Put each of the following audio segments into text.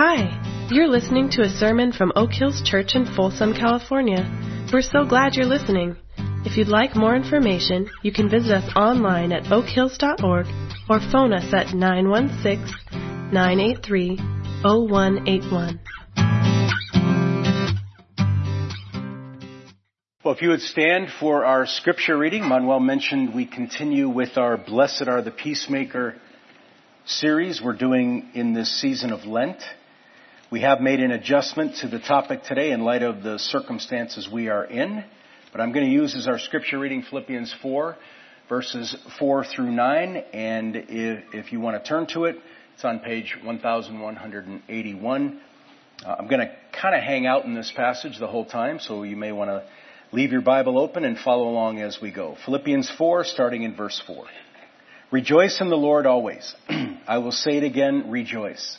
Hi, you're listening to a sermon from Oak Hills Church in Folsom, California. We're so glad you're listening. If you'd like more information, you can visit us online at oakhills.org or phone us at 916 983 0181. Well, if you would stand for our scripture reading, Manuel mentioned we continue with our Blessed Are the Peacemaker series we're doing in this season of Lent. We have made an adjustment to the topic today in light of the circumstances we are in, but I'm going to use as our scripture reading Philippians 4, verses 4 through 9, and if, if you want to turn to it, it's on page 1181. Uh, I'm going to kind of hang out in this passage the whole time, so you may want to leave your Bible open and follow along as we go. Philippians 4, starting in verse 4. Rejoice in the Lord always. I will say it again, rejoice.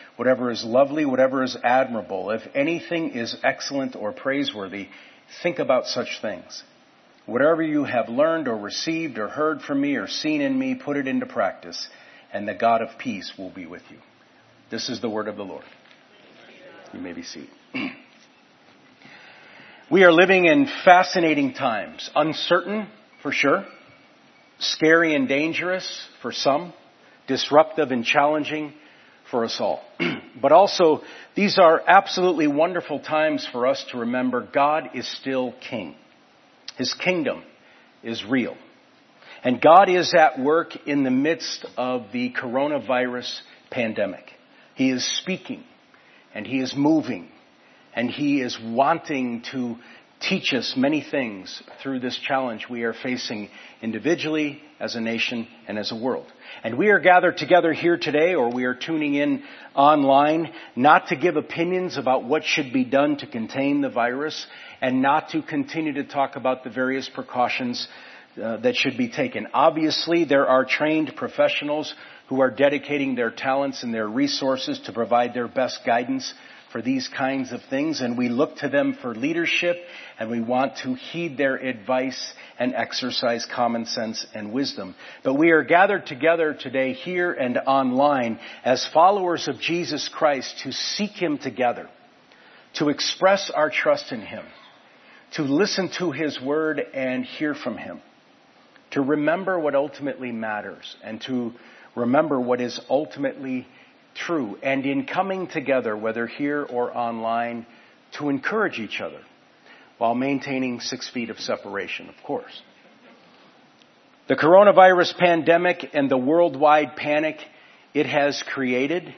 whatever is lovely, whatever is admirable, if anything is excellent or praiseworthy, think about such things. Whatever you have learned or received or heard from me or seen in me, put it into practice, and the God of peace will be with you. This is the word of the Lord. You may be seated. We are living in fascinating times. Uncertain, for sure. Scary and dangerous for some. Disruptive and challenging for us all. but also, these are absolutely wonderful times for us to remember God is still King. His kingdom is real. And God is at work in the midst of the coronavirus pandemic. He is speaking and He is moving and He is wanting to teach us many things through this challenge we are facing individually, as a nation, and as a world. And we are gathered together here today, or we are tuning in online, not to give opinions about what should be done to contain the virus, and not to continue to talk about the various precautions uh, that should be taken. Obviously, there are trained professionals who are dedicating their talents and their resources to provide their best guidance for these kinds of things and we look to them for leadership and we want to heed their advice and exercise common sense and wisdom. But we are gathered together today here and online as followers of Jesus Christ to seek Him together, to express our trust in Him, to listen to His Word and hear from Him, to remember what ultimately matters and to remember what is ultimately true, and in coming together, whether here or online, to encourage each other while maintaining six feet of separation, of course. The coronavirus pandemic and the worldwide panic it has created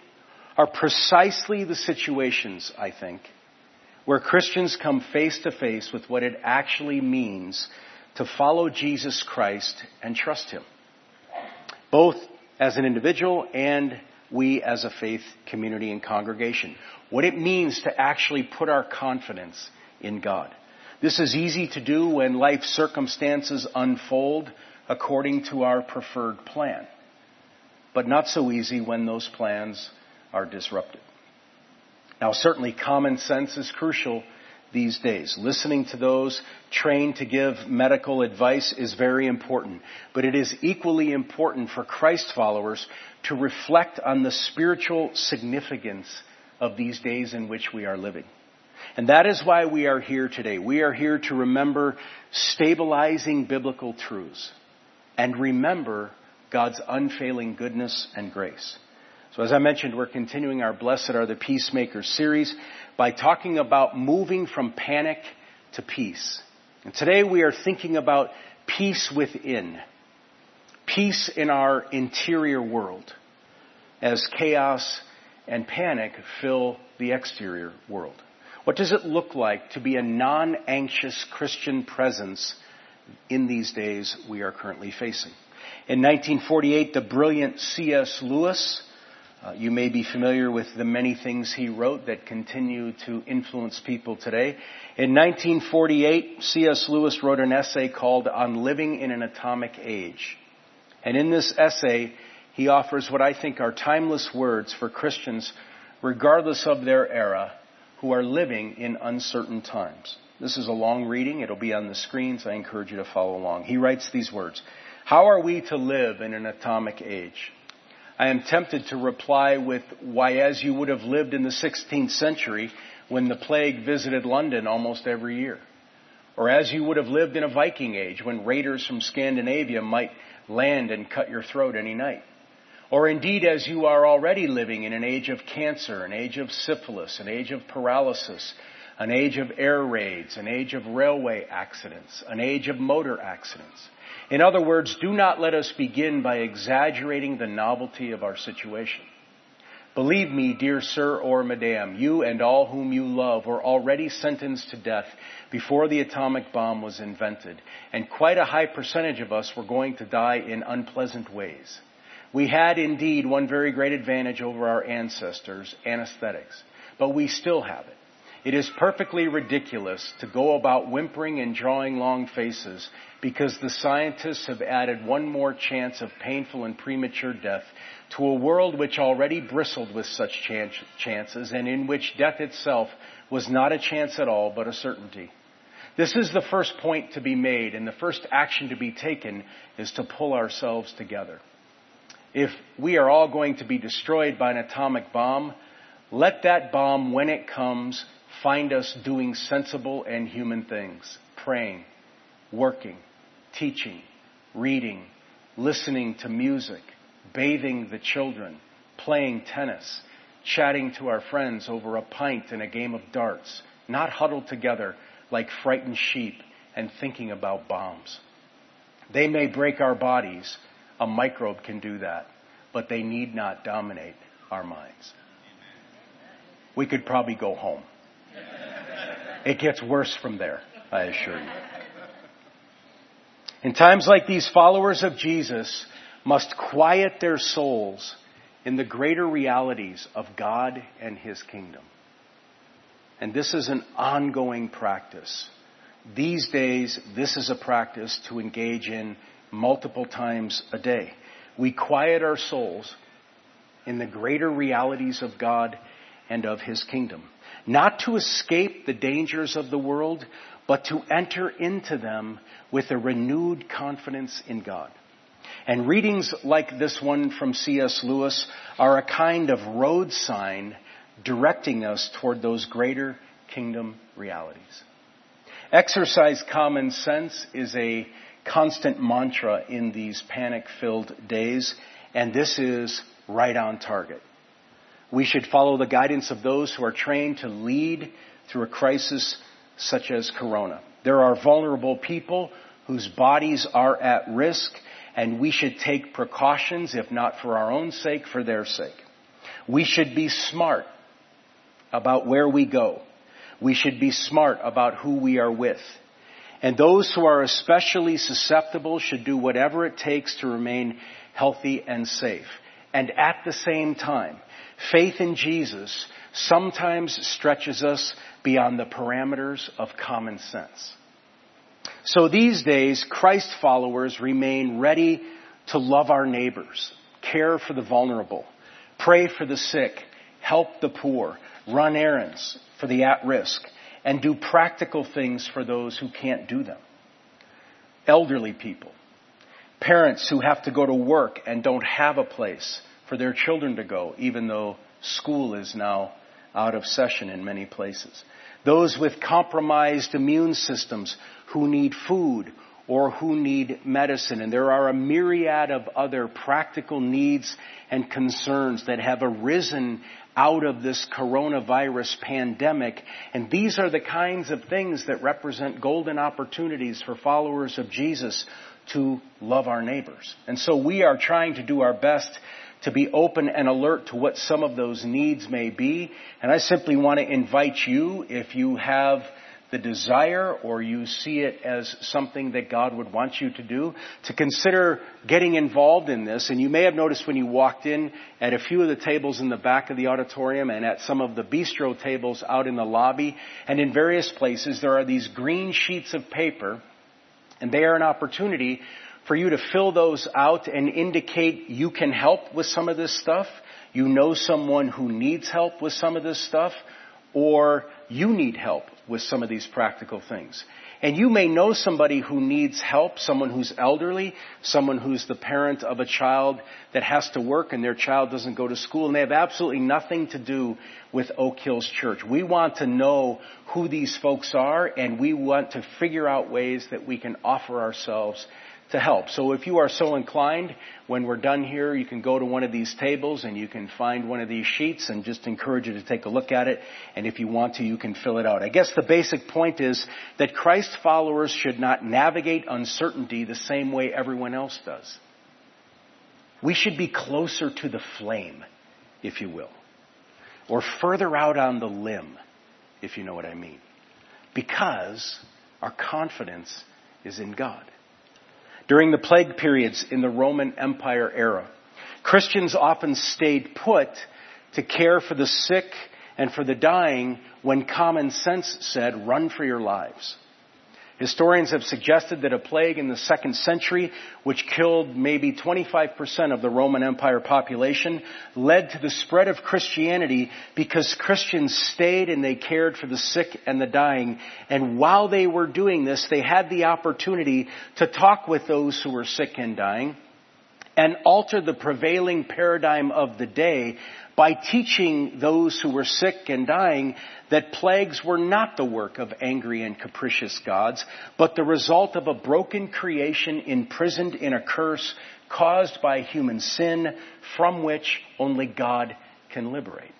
are precisely the situations, I think, where Christians come face to face with what it actually means to follow Jesus Christ and trust Him, both as an individual and we as a faith community and congregation. What it means to actually put our confidence in God. This is easy to do when life circumstances unfold according to our preferred plan, but not so easy when those plans are disrupted. Now, certainly common sense is crucial these days. Listening to those trained to give medical advice is very important, but it is equally important for Christ followers to reflect on the spiritual significance of these days in which we are living. And that is why we are here today. We are here to remember stabilizing biblical truths and remember God's unfailing goodness and grace. So as I mentioned, we're continuing our Blessed Are the Peacemakers series by talking about moving from panic to peace. And today we are thinking about peace within. Peace in our interior world as chaos and panic fill the exterior world. What does it look like to be a non-anxious Christian presence in these days we are currently facing? In 1948, the brilliant C.S. Lewis Uh, you may be familiar with the many things he wrote that continue to influence people today. In 1948, C.S. Lewis wrote an essay called On Living in an Atomic Age. And in this essay, he offers what I think are timeless words for Christians, regardless of their era, who are living in uncertain times. This is a long reading. It'll be on the screens. I encourage you to follow along. He writes these words. How are we to live in an atomic age? I am tempted to reply with why as you would have lived in the 16th century when the plague visited London almost every year. Or as you would have lived in a Viking age when raiders from Scandinavia might land and cut your throat any night. Or indeed as you are already living in an age of cancer, an age of syphilis, an age of paralysis, an age of air raids, an age of railway accidents, an age of motor accidents. In other words, do not let us begin by exaggerating the novelty of our situation. Believe me, dear sir or madam, you and all whom you love were already sentenced to death before the atomic bomb was invented, and quite a high percentage of us were going to die in unpleasant ways. We had indeed one very great advantage over our ancestors, anesthetics, but we still have it. It is perfectly ridiculous to go about whimpering and drawing long faces because the scientists have added one more chance of painful and premature death to a world which already bristled with such chances and in which death itself was not a chance at all but a certainty. This is the first point to be made and the first action to be taken is to pull ourselves together. If we are all going to be destroyed by an atomic bomb, let that bomb, when it comes, find us doing sensible and human things, praying, working, teaching, reading, listening to music, bathing the children, playing tennis, chatting to our friends over a pint and a game of darts, not huddled together like frightened sheep and thinking about bombs. They may break our bodies. A microbe can do that, but they need not dominate our minds. We could probably go home. It gets worse from there, I assure you. In times like these, followers of Jesus must quiet their souls in the greater realities of God and His kingdom. And this is an ongoing practice. These days, this is a practice to engage in multiple times a day. We quiet our souls in the greater realities of God and of His kingdom not to escape the dangers of the world, but to enter into them with a renewed confidence in God. And readings like this one from C.S. Lewis are a kind of road sign directing us toward those greater kingdom realities. Exercise common sense is a constant mantra in these panic filled days, and this is right on target. We should follow the guidance of those who are trained to lead through a crisis such as Corona. There are vulnerable people whose bodies are at risk, and we should take precautions, if not for our own sake, for their sake. We should be smart about where we go. We should be smart about who we are with. And those who are especially susceptible should do whatever it takes to remain healthy and safe. And at the same time, Faith in Jesus sometimes stretches us beyond the parameters of common sense. So these days, Christ followers remain ready to love our neighbors, care for the vulnerable, pray for the sick, help the poor, run errands for the at risk, and do practical things for those who can't do them. Elderly people, parents who have to go to work and don't have a place for their children to go, even though school is now out of session in many places. Those with compromised immune systems who need food or who need medicine. And there are a myriad of other practical needs and concerns that have arisen out of this coronavirus pandemic. And these are the kinds of things that represent golden opportunities for followers of Jesus to love our neighbors. And so we are trying to do our best to be open and alert to what some of those needs may be. And I simply want to invite you, if you have the desire or you see it as something that God would want you to do, to consider getting involved in this. And you may have noticed when you walked in at a few of the tables in the back of the auditorium and at some of the bistro tables out in the lobby and in various places, there are these green sheets of paper and they are an opportunity for you to fill those out and indicate you can help with some of this stuff. You know someone who needs help with some of this stuff or you need help with some of these practical things. And you may know somebody who needs help, someone who's elderly, someone who's the parent of a child that has to work and their child doesn't go to school and they have absolutely nothing to do with Oak Hills Church. We want to know who these folks are and we want to figure out ways that we can offer ourselves to help. So if you are so inclined, when we're done here, you can go to one of these tables and you can find one of these sheets and just encourage you to take a look at it. And if you want to, you can fill it out. I guess the basic point is that Christ followers should not navigate uncertainty the same way everyone else does. We should be closer to the flame, if you will, or further out on the limb, if you know what I mean, because our confidence is in God during the plague periods in the Roman Empire era. Christians often stayed put to care for the sick and for the dying when common sense said, run for your lives. Historians have suggested that a plague in the second century, which killed maybe 25% of the Roman Empire population, led to the spread of Christianity because Christians stayed and they cared for the sick and the dying. And while they were doing this, they had the opportunity to talk with those who were sick and dying and alter the prevailing paradigm of the day by teaching those who were sick and dying that plagues were not the work of angry and capricious gods, but the result of a broken creation imprisoned in a curse caused by human sin from which only God can liberate.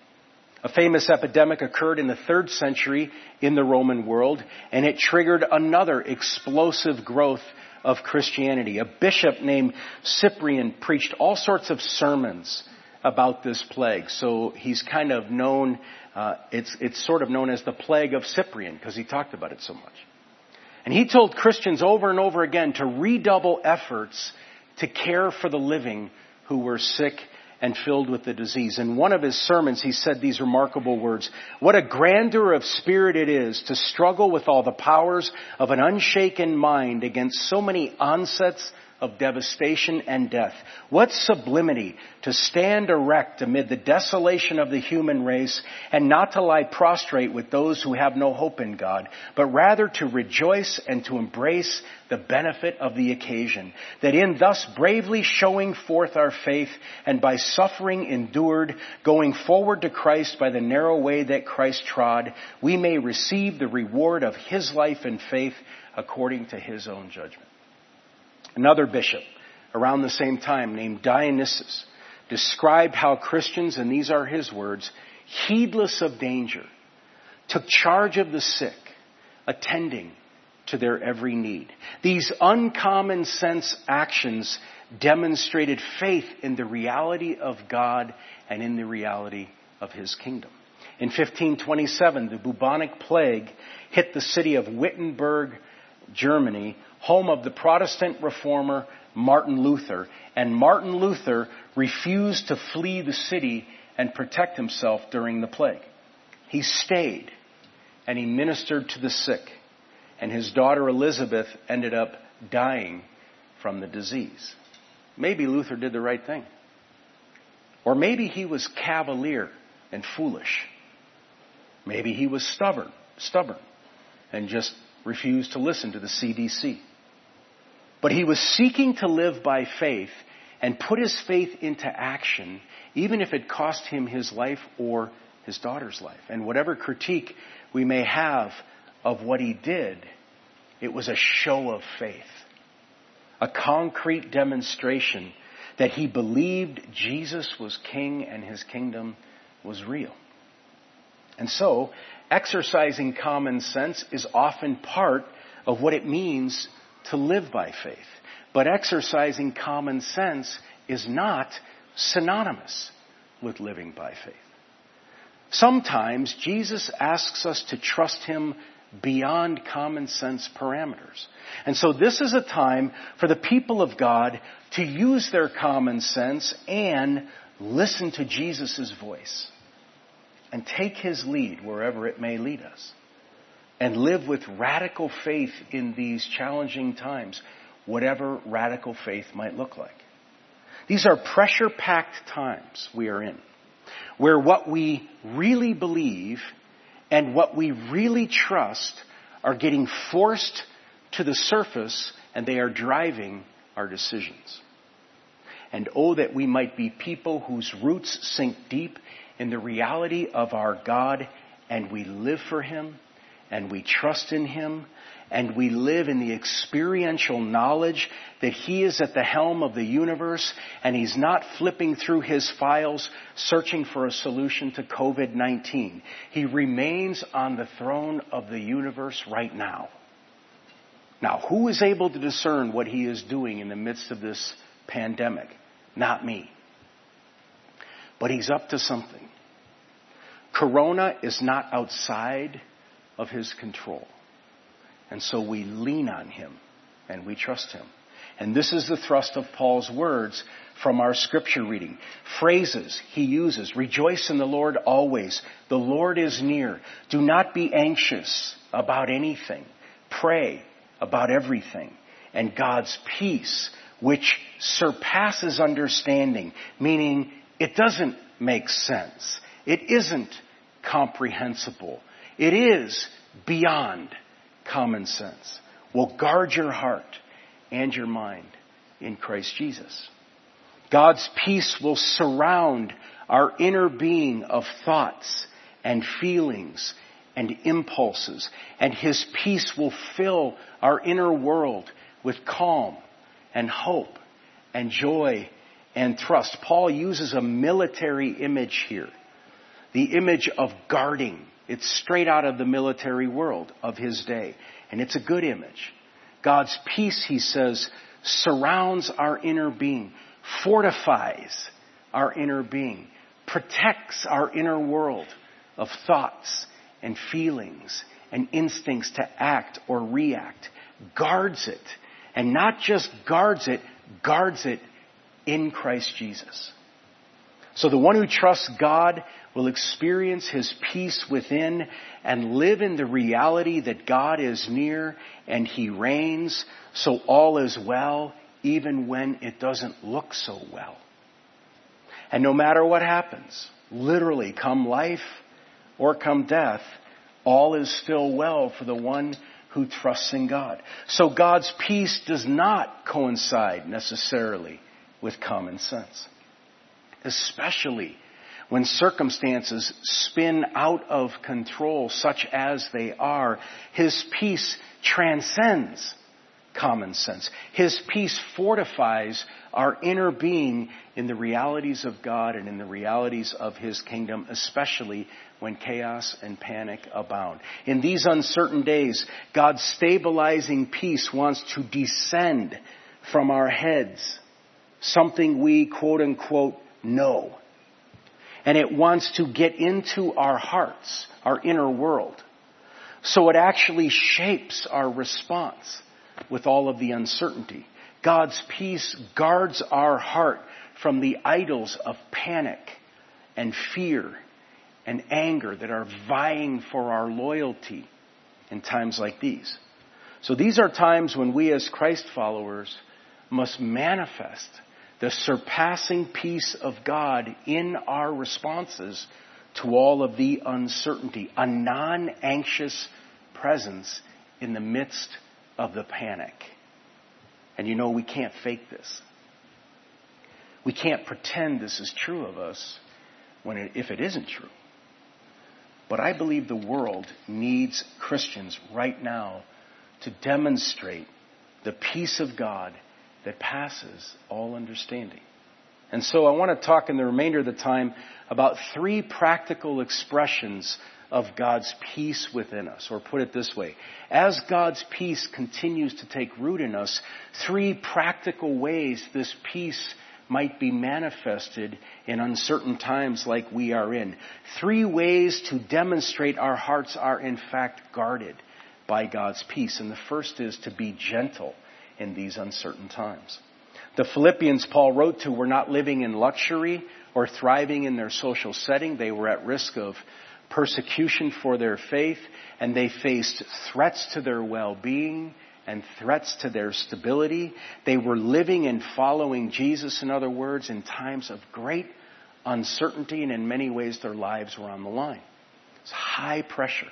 A famous epidemic occurred in the third century in the Roman world, and it triggered another explosive growth of Christianity. A bishop named Cyprian preached all sorts of sermons about this plague. So he's kind of known, uh, it's, it's sort of known as the plague of Cyprian because he talked about it so much. And he told Christians over and over again to redouble efforts to care for the living who were sick and filled with the disease. In one of his sermons, he said these remarkable words. What a grandeur of spirit it is to struggle with all the powers of an unshaken mind against so many onsets of devastation and death. What sublimity to stand erect amid the desolation of the human race and not to lie prostrate with those who have no hope in God, but rather to rejoice and to embrace the benefit of the occasion. That in thus bravely showing forth our faith and by suffering endured, going forward to Christ by the narrow way that Christ trod, we may receive the reward of His life and faith according to His own judgment. Another bishop around the same time named Dionysius described how Christians, and these are his words, heedless of danger, took charge of the sick, attending to their every need. These uncommon sense actions demonstrated faith in the reality of God and in the reality of his kingdom. In 1527, the bubonic plague hit the city of Wittenberg, Germany, home of the Protestant reformer Martin Luther. And Martin Luther refused to flee the city and protect himself during the plague. He stayed and he ministered to the sick. And his daughter Elizabeth ended up dying from the disease. Maybe Luther did the right thing. Or maybe he was cavalier and foolish. Maybe he was stubborn, stubborn, and just refused to listen to the CDC. But he was seeking to live by faith and put his faith into action, even if it cost him his life or his daughter's life. And whatever critique we may have of what he did, it was a show of faith, a concrete demonstration that he believed Jesus was king and his kingdom was real. And so, exercising common sense is often part of what it means to live by faith. But exercising common sense is not synonymous with living by faith. Sometimes Jesus asks us to trust Him beyond common sense parameters. And so this is a time for the people of God to use their common sense and listen to Jesus' voice and take his lead wherever it may lead us and live with radical faith in these challenging times, whatever radical faith might look like. These are pressure packed times we are in, where what we really believe and what we really trust are getting forced to the surface and they are driving our decisions. And oh, that we might be people whose roots sink deep in the reality of our God and we live for Him and we trust in Him and we live in the experiential knowledge that He is at the helm of the universe and He's not flipping through His files searching for a solution to COVID-19. He remains on the throne of the universe right now. Now, who is able to discern what He is doing in the midst of this pandemic? Not me. But He's up to something. Corona is not outside of His control. And so we lean on him and we trust him. And this is the thrust of Paul's words from our scripture reading. Phrases he uses. Rejoice in the Lord always. The Lord is near. Do not be anxious about anything. Pray about everything. And God's peace, which surpasses understanding, meaning it doesn't make sense. It isn't comprehensible. It is beyond common sense will guard your heart and your mind in Christ Jesus. God's peace will surround our inner being of thoughts and feelings and impulses, and His peace will fill our inner world with calm and hope and joy and trust. Paul uses a military image here. The image of guarding it's straight out of the military world of his day. And it's a good image. God's peace, he says, surrounds our inner being, fortifies our inner being, protects our inner world of thoughts and feelings and instincts to act or react, guards it, and not just guards it, guards it in Christ Jesus. So the one who trusts God will experience his peace within and live in the reality that God is near and he reigns, so all is well, even when it doesn't look so well. And no matter what happens, literally come life or come death, all is still well for the one who trusts in God. So God's peace does not coincide necessarily with common sense especially when circumstances spin out of control, such as they are, His peace transcends common sense. His peace fortifies our inner being in the realities of God and in the realities of His kingdom, especially when chaos and panic abound. In these uncertain days, God's stabilizing peace wants to descend from our heads, something we quote unquote know. And it wants to get into our hearts, our inner world. So it actually shapes our response with all of the uncertainty. God's peace guards our heart from the idols of panic and fear and anger that are vying for our loyalty in times like these. So these are times when we as Christ followers must manifest the surpassing peace of God in our responses to all of the uncertainty, a non anxious presence in the midst of the panic. And you know, we can't fake this. We can't pretend this is true of us when it, if it isn't true. But I believe the world needs Christians right now to demonstrate the peace of God that passes all understanding. And so I want to talk in the remainder of the time about three practical expressions of God's peace within us. Or put it this way. As God's peace continues to take root in us, three practical ways this peace might be manifested in uncertain times like we are in. Three ways to demonstrate our hearts are in fact guarded by God's peace. And the first is to be gentle in these uncertain times. The Philippians Paul wrote to were not living in luxury or thriving in their social setting. They were at risk of persecution for their faith and they faced threats to their well-being and threats to their stability. They were living and following Jesus, in other words, in times of great uncertainty and in many ways their lives were on the line. It's high pressure,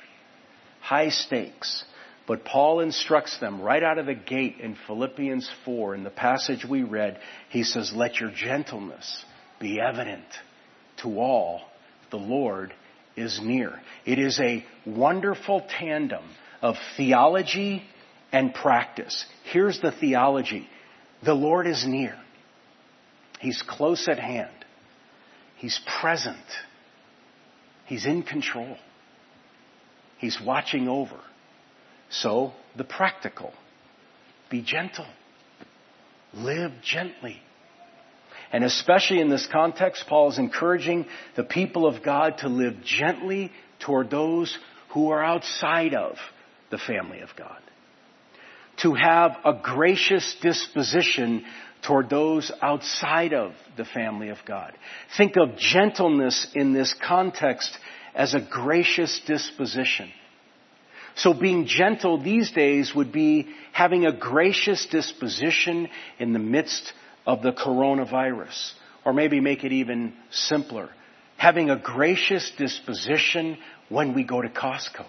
high stakes. But Paul instructs them right out of the gate in Philippians 4, in the passage we read, he says, Let your gentleness be evident to all. The Lord is near. It is a wonderful tandem of theology and practice. Here's the theology. The Lord is near. He's close at hand. He's present. He's in control. He's watching over. So, the practical. Be gentle. Live gently. And especially in this context, Paul is encouraging the people of God to live gently toward those who are outside of the family of God. To have a gracious disposition toward those outside of the family of God. Think of gentleness in this context as a gracious disposition. So being gentle these days would be having a gracious disposition in the midst of the coronavirus. Or maybe make it even simpler. Having a gracious disposition when we go to Costco.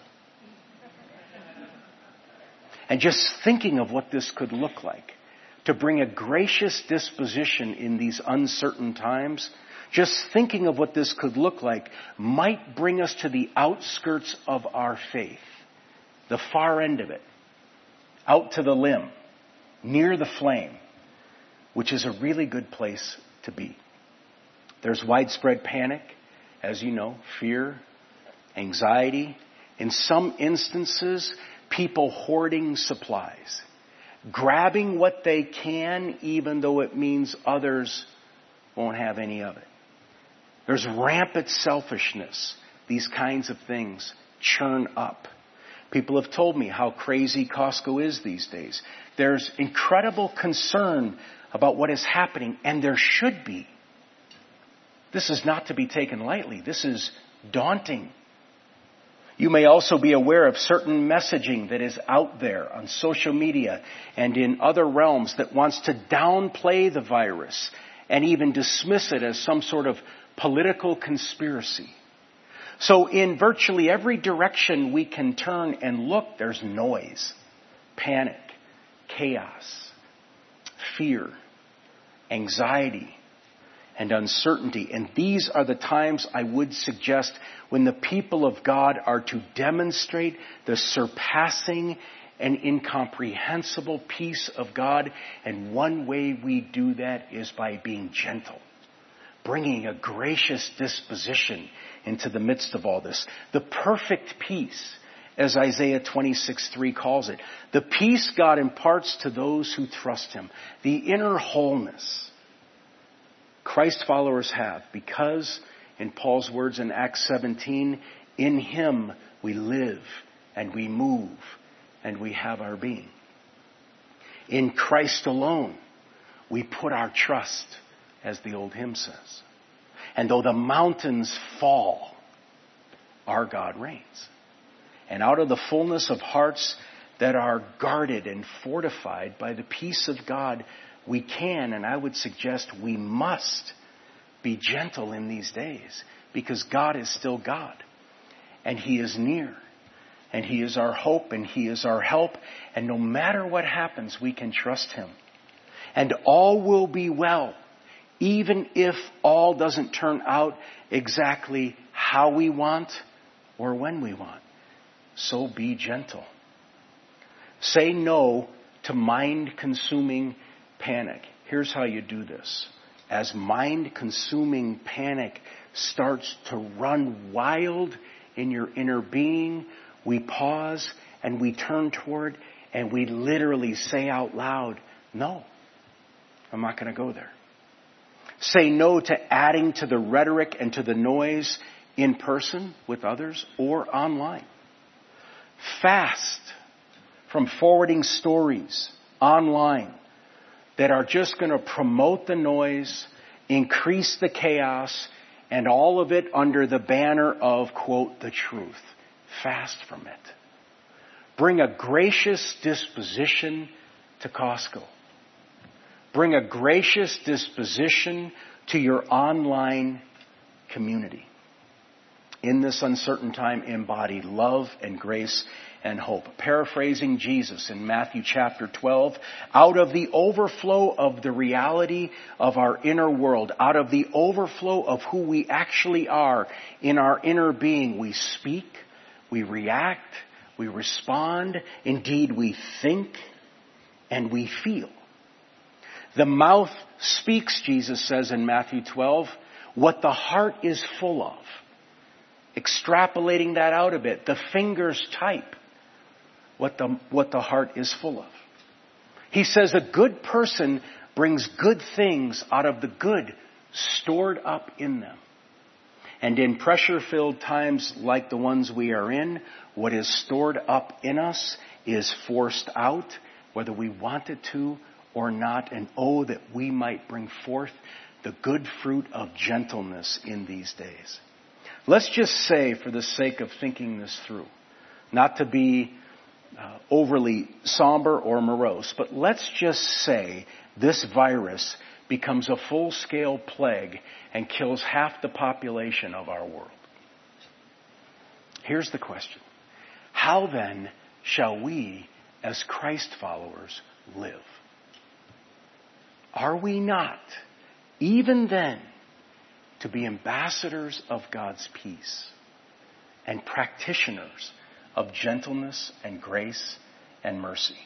And just thinking of what this could look like. To bring a gracious disposition in these uncertain times, just thinking of what this could look like might bring us to the outskirts of our faith. The far end of it. Out to the limb. Near the flame which is a really good place to be. There's widespread panic, as you know, fear, anxiety. In some instances, people hoarding supplies, grabbing what they can, even though it means others won't have any of it. There's rampant selfishness. These kinds of things churn up. People have told me how crazy Costco is these days. There's incredible concern about what is happening, and there should be. This is not to be taken lightly. This is daunting. You may also be aware of certain messaging that is out there on social media and in other realms that wants to downplay the virus and even dismiss it as some sort of political conspiracy. So in virtually every direction we can turn and look, there's noise, panic, chaos, fear, anxiety, and uncertainty. And these are the times I would suggest when the people of God are to demonstrate the surpassing and incomprehensible peace of God. And one way we do that is by being gentle, bringing a gracious disposition into the midst of all this. The perfect peace as Isaiah 26, 3 calls it. The peace God imparts to those who trust Him. The inner wholeness Christ followers have because, in Paul's words in Acts 17, in Him we live and we move and we have our being. In Christ alone we put our trust, as the old hymn says. And though the mountains fall, our God reigns. And out of the fullness of hearts that are guarded and fortified by the peace of God, we can, and I would suggest we must, be gentle in these days because God is still God. And He is near. And He is our hope and He is our help. And no matter what happens, we can trust Him. And all will be well, even if all doesn't turn out exactly how we want or when we want so be gentle. Say no to mind consuming panic. Here's how you do this. As mind consuming panic starts to run wild in your inner being, we pause and we turn toward and we literally say out loud, no, I'm not going to go there. Say no to adding to the rhetoric and to the noise in person with others or online. Fast from forwarding stories online that are just going to promote the noise, increase the chaos, and all of it under the banner of, quote, the truth. Fast from it. Bring a gracious disposition to Costco. Bring a gracious disposition to your online community. In this uncertain time, embody love and grace and hope. Paraphrasing Jesus in Matthew chapter 12, out of the overflow of the reality of our inner world, out of the overflow of who we actually are in our inner being, we speak, we react, we respond, indeed we think, and we feel. The mouth speaks, Jesus says in Matthew 12, what the heart is full of. Extrapolating that out a bit, the fingers type what the, what the heart is full of. He says a good person brings good things out of the good stored up in them. And in pressure filled times like the ones we are in, what is stored up in us is forced out, whether we want it to or not. And oh, that we might bring forth the good fruit of gentleness in these days. Let's just say, for the sake of thinking this through, not to be uh, overly somber or morose, but let's just say this virus becomes a full scale plague and kills half the population of our world. Here's the question How then shall we, as Christ followers, live? Are we not, even then, to be ambassadors of God's peace and practitioners of gentleness and grace and mercy?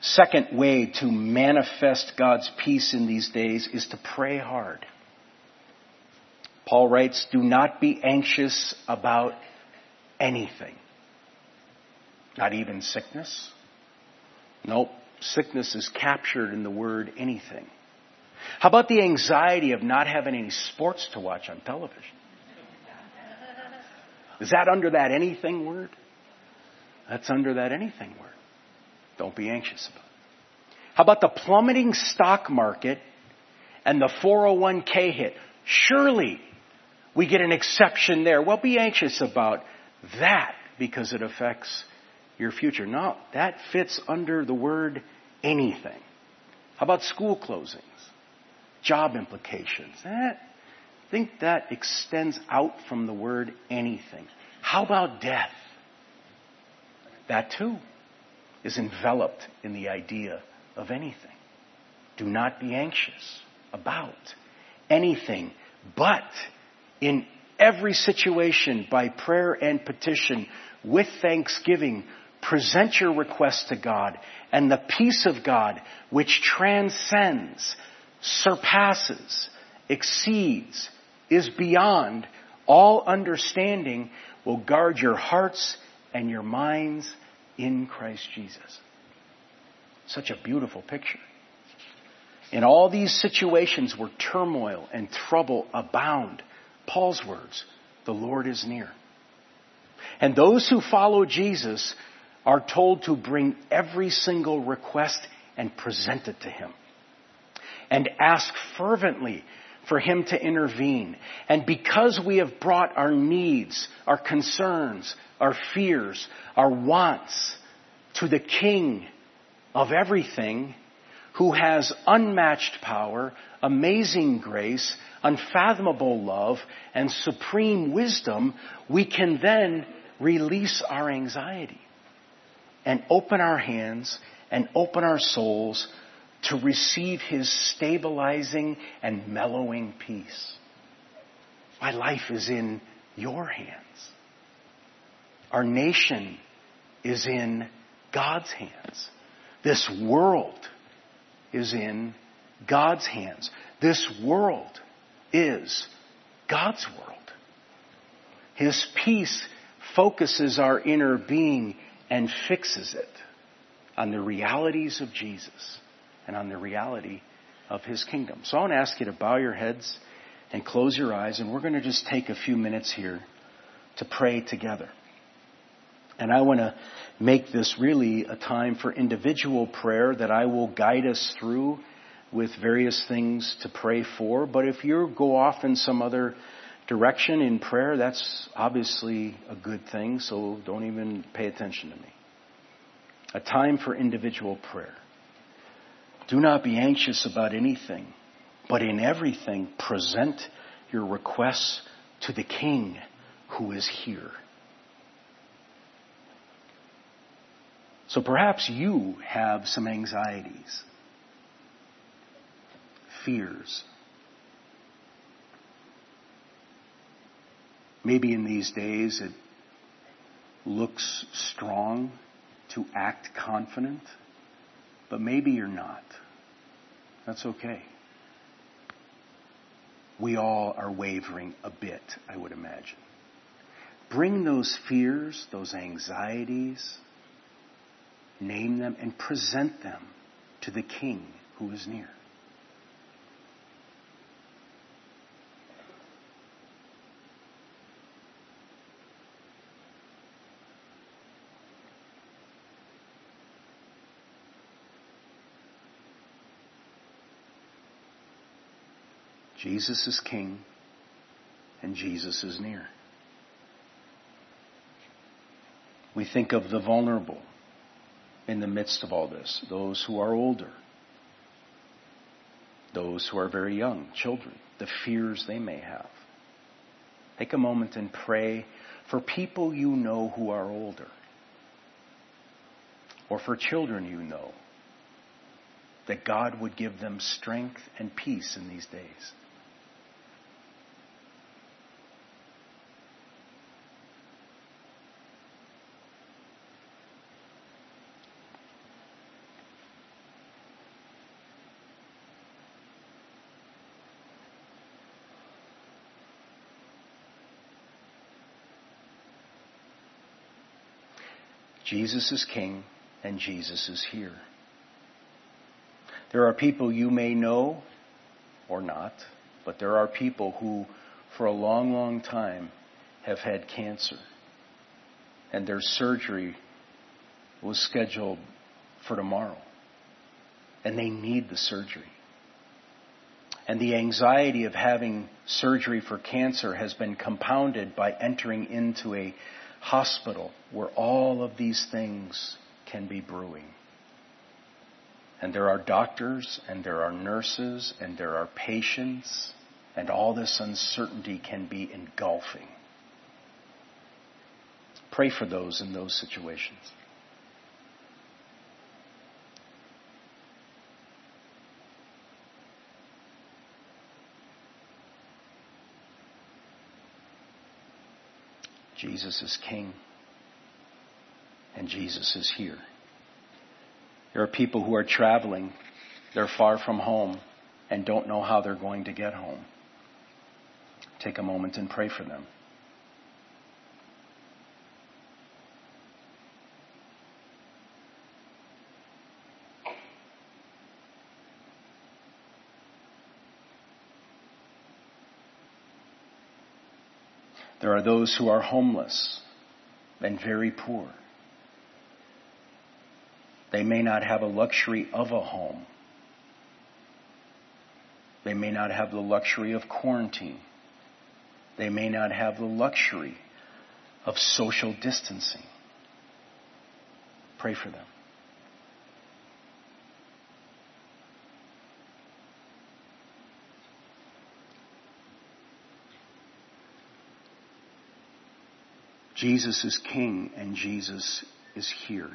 Second way to manifest God's peace in these days is to pray hard. Paul writes, do not be anxious about anything. Not even sickness. Nope. Sickness is captured in the word anything. How about the anxiety of not having any sports to watch on television? Is that under that anything word? That's under that anything word. Don't be anxious about it. How about the plummeting stock market and the 401k hit? Surely we get an exception there. Well, be anxious about that because it affects your future. No, that fits under the word anything. How about school closings? Job implications? Eh, I think that extends out from the word anything. How about death? That too is enveloped in the idea of anything. Do not be anxious about anything, but in every situation, by prayer and petition, with thanksgiving, present your request to God, and the peace of God, which transcends, surpasses, exceeds, is beyond all understanding, will guard your hearts and your minds in Christ Jesus. Such a beautiful picture. In all these situations where turmoil and trouble abound, Paul's words, the Lord is near. And those who follow Jesus are told to bring every single request and present it to Him. And ask fervently for Him to intervene. And because we have brought our needs, our concerns, our fears, our wants to the King of everything who has unmatched power, amazing grace, unfathomable love, and supreme wisdom, we can then release our anxiety and open our hands and open our souls to receive His stabilizing and mellowing peace. My life is in your hands. Our nation is in God's hands. This world is in God's hands. This world is God's world. His peace focuses our inner being and fixes it on the realities of Jesus and on the reality of His kingdom. So I want to ask you to bow your heads and close your eyes, and we're going to just take a few minutes here to pray together. And I want to make this really a time for individual prayer that I will guide us through with various things to pray for. But if you go off in some other direction in prayer, that's obviously a good thing, so don't even pay attention to me. A time for individual prayer. Do not be anxious about anything, but in everything present your requests to the King who is here. So perhaps you have some anxieties, fears. Maybe in these days it looks strong to act confident, but maybe you're not. That's okay. We all are wavering a bit, I would imagine. Bring those fears, those anxieties, name them, and present them to the King who is near. Jesus is King and Jesus is near. We think of the vulnerable in the midst of all this, those who are older, those who are very young, children, the fears they may have. Take a moment and pray for people you know who are older, or for children you know, that God would give them strength and peace in these days. Jesus is King and Jesus is here. There are people you may know or not, but there are people who, for a long, long time, have had cancer. And their surgery was scheduled for tomorrow. And they need the surgery. And the anxiety of having surgery for cancer has been compounded by entering into a hospital where all of these things can be brewing. And there are doctors and there are nurses and there are patients and all this uncertainty can be engulfing. Pray for those in those situations. Jesus is King. And Jesus is here. There are people who are traveling, they're far from home, and don't know how they're going to get home. Take a moment and pray for them. There are those who are homeless and very poor. They may not have a luxury of a home. They may not have the luxury of quarantine. They may not have the luxury of social distancing. Pray for them. Jesus is King and Jesus is here.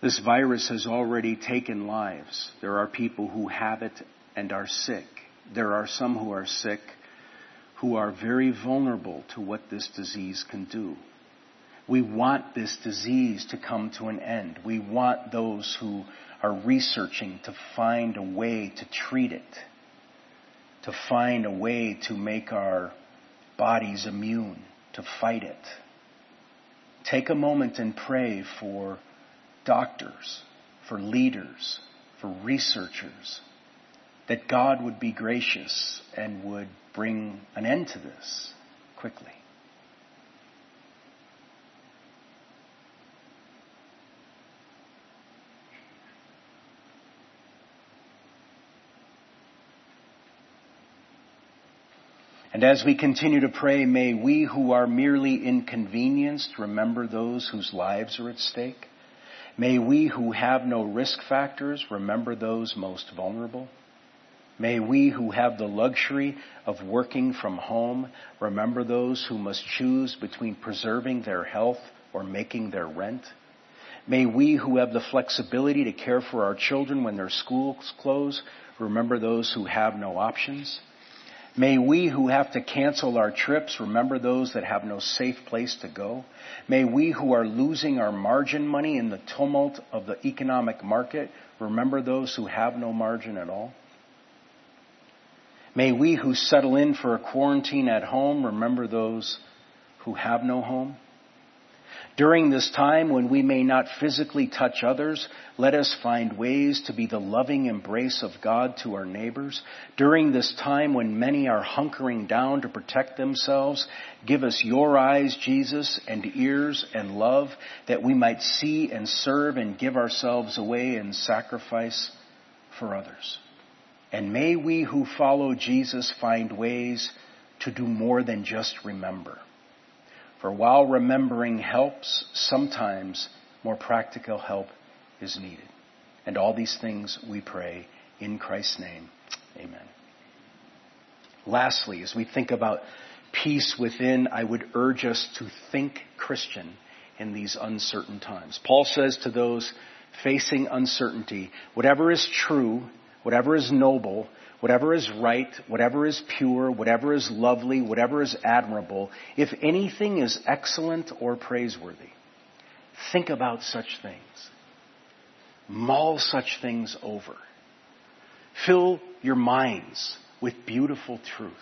This virus has already taken lives. There are people who have it and are sick. There are some who are sick who are very vulnerable to what this disease can do. We want this disease to come to an end. We want those who are researching to find a way to treat it to find a way to make our bodies immune to fight it. Take a moment and pray for doctors, for leaders, for researchers, that God would be gracious and would bring an end to this quickly. And as we continue to pray, may we who are merely inconvenienced remember those whose lives are at stake. May we who have no risk factors remember those most vulnerable. May we who have the luxury of working from home remember those who must choose between preserving their health or making their rent. May we who have the flexibility to care for our children when their schools close remember those who have no options. May we who have to cancel our trips remember those that have no safe place to go. May we who are losing our margin money in the tumult of the economic market remember those who have no margin at all. May we who settle in for a quarantine at home remember those who have no home. During this time when we may not physically touch others, let us find ways to be the loving embrace of God to our neighbors. During this time when many are hunkering down to protect themselves, give us your eyes, Jesus, and ears and love that we might see and serve and give ourselves away in sacrifice for others. And may we who follow Jesus find ways to do more than just remember. For while remembering helps, sometimes more practical help is needed. And all these things we pray in Christ's name. Amen. Lastly, as we think about peace within, I would urge us to think Christian in these uncertain times. Paul says to those facing uncertainty, whatever is true, whatever is noble, whatever is right, whatever is pure, whatever is lovely, whatever is admirable, if anything is excellent or praiseworthy, think about such things. Mull such things over. Fill your minds with beautiful truth.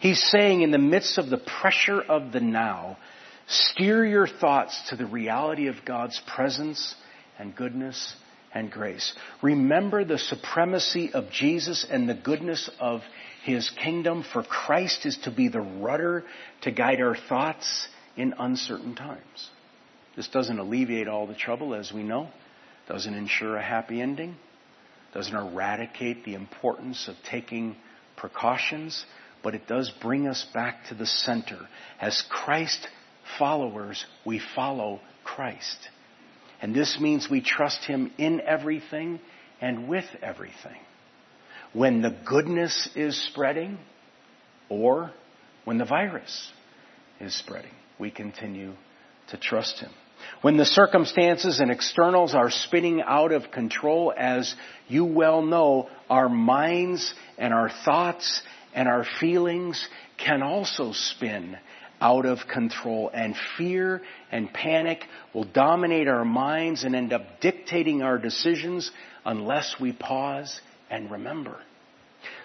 He's saying in the midst of the pressure of the now, steer your thoughts to the reality of God's presence and goodness and grace. Remember the supremacy of Jesus and the goodness of his kingdom, for Christ is to be the rudder to guide our thoughts in uncertain times. This doesn't alleviate all the trouble, as we know, doesn't ensure a happy ending, doesn't eradicate the importance of taking precautions, but it does bring us back to the center. As Christ followers, we follow Christ. And this means we trust Him in everything and with everything. When the goodness is spreading or when the virus is spreading, we continue to trust Him. When the circumstances and externals are spinning out of control, as you well know, our minds and our thoughts and our feelings can also spin out of control. And fear and panic will dominate our minds and end up dictating our decisions unless we pause and remember.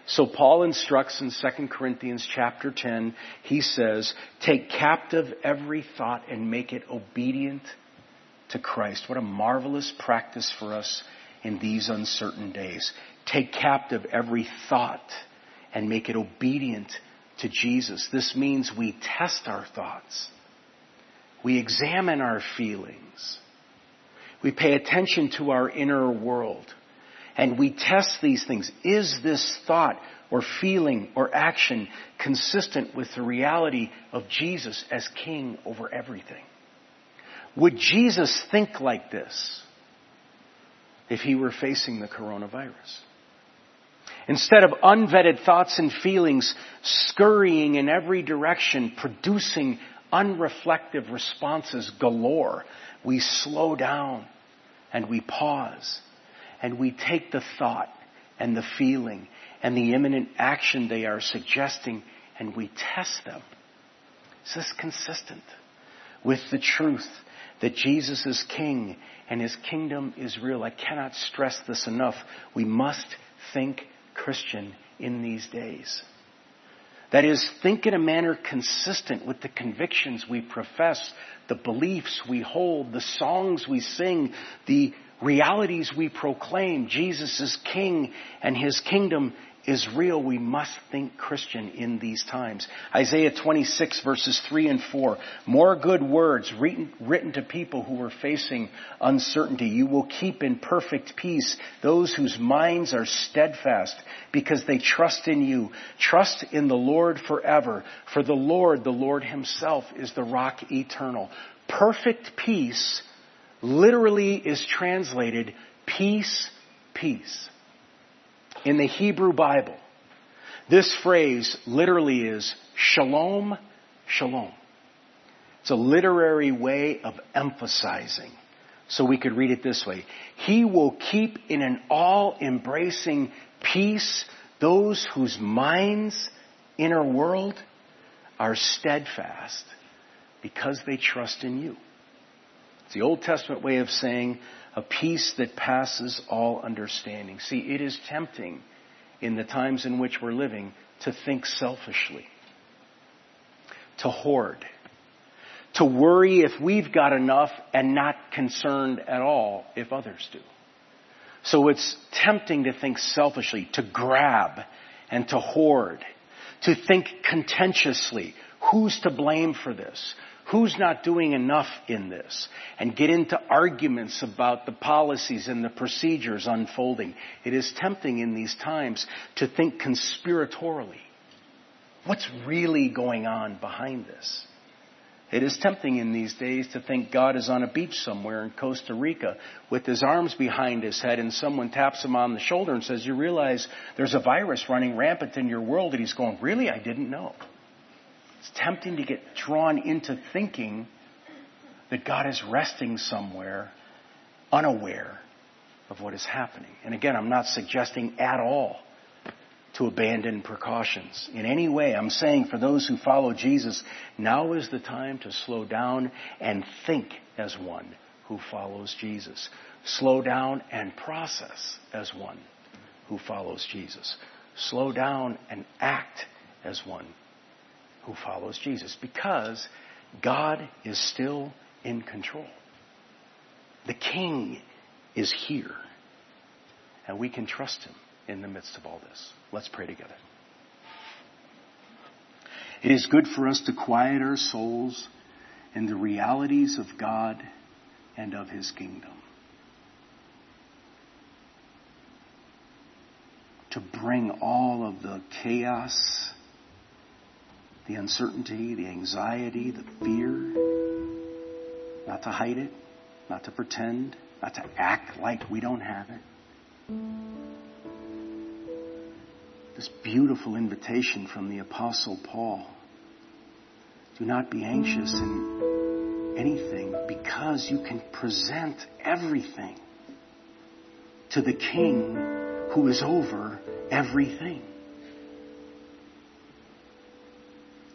So Paul instructs in 2 Corinthians chapter 10, he says, take captive every thought and make it obedient to Christ. What a marvelous practice for us in these uncertain days. Take captive every thought and make it obedient to Jesus. This means we test our thoughts. We examine our feelings. We pay attention to our inner world. And we test these things. Is this thought or feeling or action consistent with the reality of Jesus as King over everything? Would Jesus think like this if he were facing the coronavirus? Instead of unvetted thoughts and feelings scurrying in every direction, producing unreflective responses galore, we slow down and we pause and we take the thought and the feeling and the imminent action they are suggesting and we test them. Is this consistent with the truth that Jesus is King and His kingdom is real? I cannot stress this enough. We must think Christian in these days. That is, think in a manner consistent with the convictions we profess, the beliefs we hold, the songs we sing, the realities we proclaim. Jesus is King and His kingdom is real, we must think Christian in these times. Isaiah 26 verses 3 and 4. More good words written, written to people who are facing uncertainty. You will keep in perfect peace those whose minds are steadfast because they trust in you. Trust in the Lord forever. For the Lord, the Lord himself is the rock eternal. Perfect peace literally is translated peace, peace in the Hebrew Bible, this phrase literally is shalom, shalom. It's a literary way of emphasizing. So we could read it this way. He will keep in an all-embracing peace those whose minds, inner world, are steadfast because they trust in you. It's the Old Testament way of saying a peace that passes all understanding. See, it is tempting in the times in which we're living to think selfishly, to hoard, to worry if we've got enough and not concerned at all if others do. So it's tempting to think selfishly, to grab and to hoard, to think contentiously. Who's to blame for this? Who's not doing enough in this and get into arguments about the policies and the procedures unfolding. It is tempting in these times to think conspiratorially. What's really going on behind this? It is tempting in these days to think God is on a beach somewhere in Costa Rica with his arms behind his head and someone taps him on the shoulder and says, you realize there's a virus running rampant in your world and he's going, really? I didn't know. It's tempting to get drawn into thinking that God is resting somewhere unaware of what is happening. And again, I'm not suggesting at all to abandon precautions in any way. I'm saying for those who follow Jesus, now is the time to slow down and think as one who follows Jesus. Slow down and process as one who follows Jesus. Slow down and act as one who follows Jesus because God is still in control. The King is here, and we can trust Him in the midst of all this. Let's pray together. It is good for us to quiet our souls in the realities of God and of His kingdom. To bring all of the chaos the uncertainty, the anxiety, the fear, not to hide it, not to pretend, not to act like we don't have it. This beautiful invitation from the Apostle Paul. Do not be anxious in anything because you can present everything to the King who is over everything.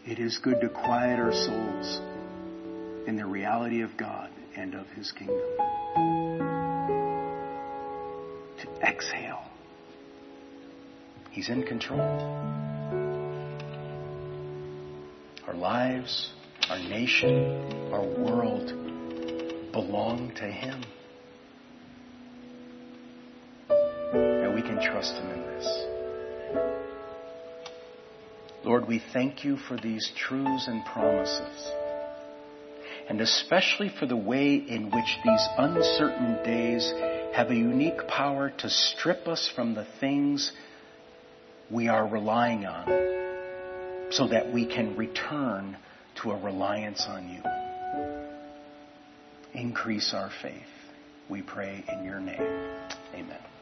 It is good to quiet our souls in the reality of God and of His kingdom. To exhale. He's in control. Our lives, our nation, our world belong to Him. And we can trust Him in this. Lord, we thank you for these truths and promises, and especially for the way in which these uncertain days have a unique power to strip us from the things we are relying on so that we can return to a reliance on you. Increase our faith, we pray in your name. Amen.